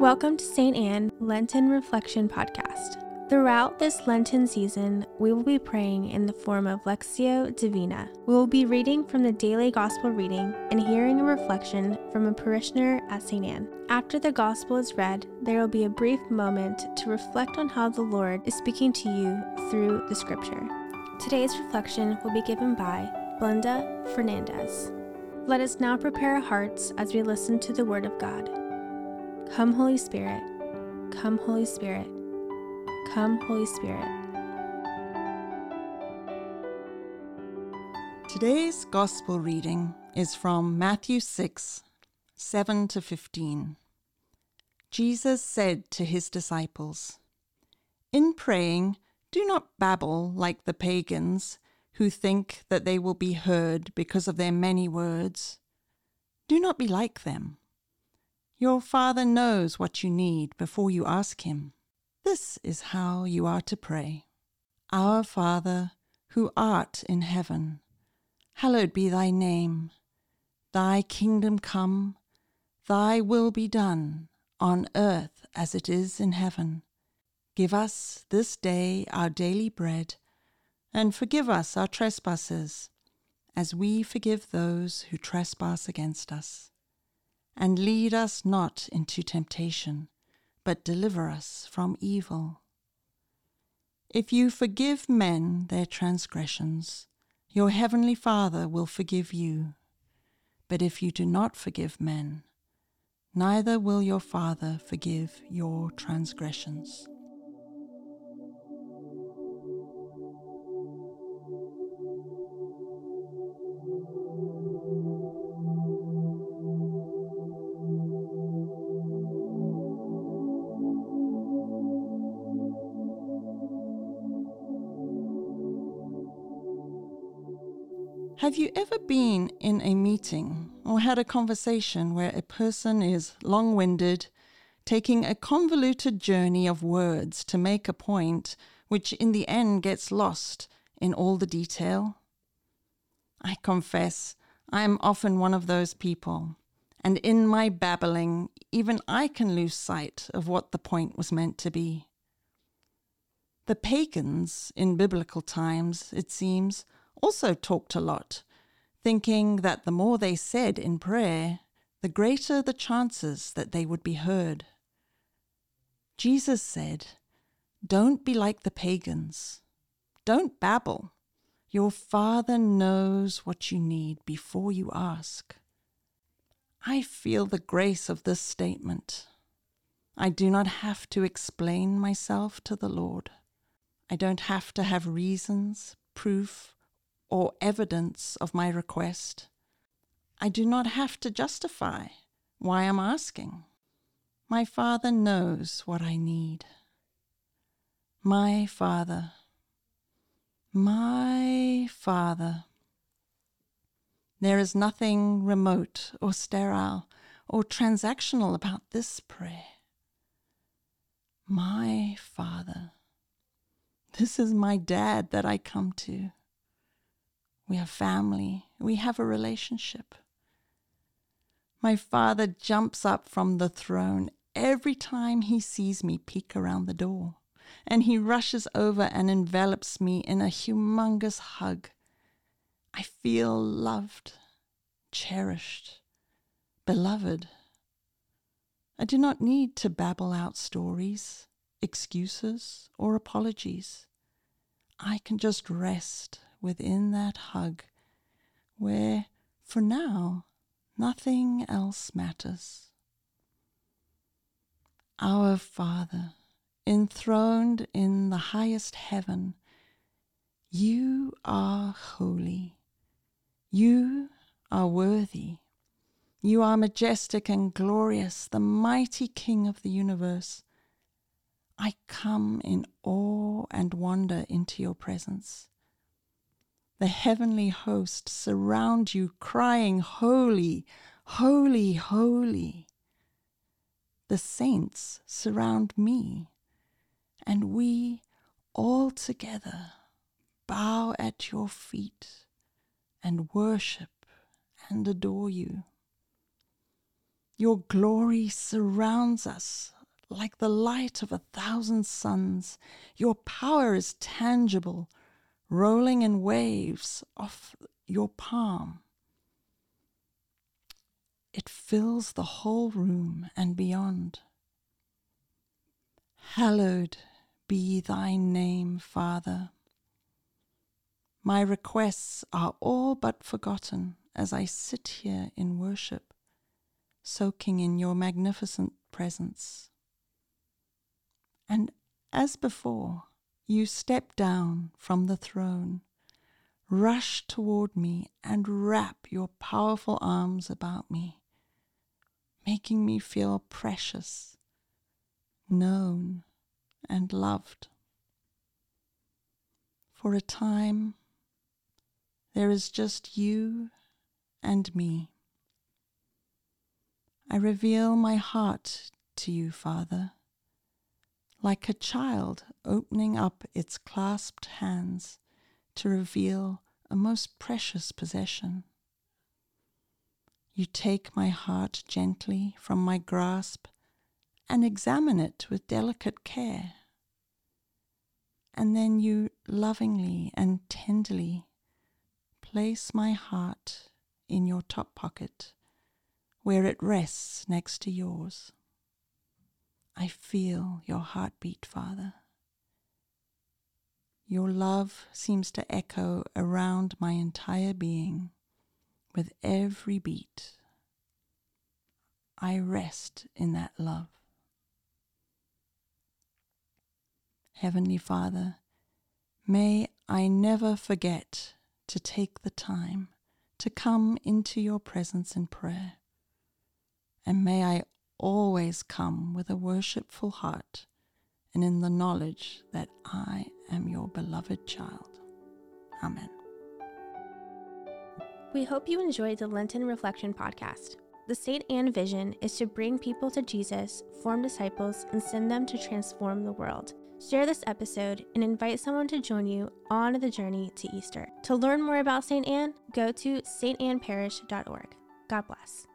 Welcome to St. Ann Lenten Reflection Podcast. Throughout this Lenten season, we will be praying in the form of Lectio Divina. We will be reading from the daily Gospel reading and hearing a reflection from a parishioner at St. Ann. After the Gospel is read, there will be a brief moment to reflect on how the Lord is speaking to you through the Scripture. Today's reflection will be given by Belinda Fernandes. Let us now prepare our hearts as we listen to the Word of God. Come, Holy Spirit. Come, Holy Spirit. Come, Holy Spirit. Today's Gospel reading is from Matthew 6 7 to 15. Jesus said to his disciples, In praying, do not babble like the pagans who think that they will be heard because of their many words. Do not be like them. Your Father knows what you need before you ask Him. This is how you are to pray Our Father, who art in heaven, hallowed be thy name. Thy kingdom come, thy will be done, on earth as it is in heaven. Give us this day our daily bread, and forgive us our trespasses, as we forgive those who trespass against us and lead us not into temptation, but deliver us from evil. If you forgive men their transgressions, your heavenly Father will forgive you. But if you do not forgive men, neither will your Father forgive your transgressions. Have you ever been in a meeting or had a conversation where a person is long winded, taking a convoluted journey of words to make a point, which in the end gets lost in all the detail? I confess, I am often one of those people, and in my babbling, even I can lose sight of what the point was meant to be. The pagans in biblical times, it seems, also talked a lot, thinking that the more they said in prayer, the greater the chances that they would be heard. Jesus said, Don't be like the pagans. Don't babble. Your Father knows what you need before you ask. I feel the grace of this statement. I do not have to explain myself to the Lord. I don't have to have reasons, proof, or evidence of my request. I do not have to justify why I'm asking. My Father knows what I need. My Father, my Father. There is nothing remote or sterile or transactional about this prayer. My Father. This is my dad that I come to. We have family. We have a relationship. My father jumps up from the throne every time he sees me peek around the door, and he rushes over and envelops me in a humongous hug. I feel loved, cherished, beloved. I do not need to babble out stories, excuses, or apologies. I can just rest within that hug where, for now, nothing else matters. Our Father, enthroned in the highest heaven, you are holy. You are worthy. You are majestic and glorious, the mighty King of the universe. I come in awe and wonder into your presence. The heavenly host surround you, crying, Holy, holy, holy. The saints surround me, and we all together bow at your feet and worship and adore you. Your glory surrounds us like the light of a thousand suns. Your power is tangible, rolling in waves off your palm. It fills the whole room and beyond. Hallowed be thy name, Father. My requests are all but forgotten as I sit here in worship, soaking in your magnificent presence. And as before, you step down from the throne, rush toward me, and wrap your powerful arms about me, making me feel precious, known, and loved. For a time, there is just you and me. I reveal my heart to you, Father, like a child opening up its clasped hands to reveal a most precious possession. You take my heart gently from my grasp and examine it with delicate care. And then you lovingly and tenderly place my heart in your top pocket where it rests next to yours. I feel your heartbeat, Father. Your love seems to echo around my entire being with every beat. I rest in that love. Heavenly Father, may I never forget to take the time to come into your presence in prayer. And may I always come with a worshipful heart and in the knowledge that I am your beloved child. Amen. We hope you enjoyed the Lenten Reflection podcast. The St. Ann vision is to bring people to Jesus, form disciples, and send them to transform the world. Share this episode and invite someone to join you on the journey to Easter. To learn more about St. Ann, go to stannparish.org. God bless.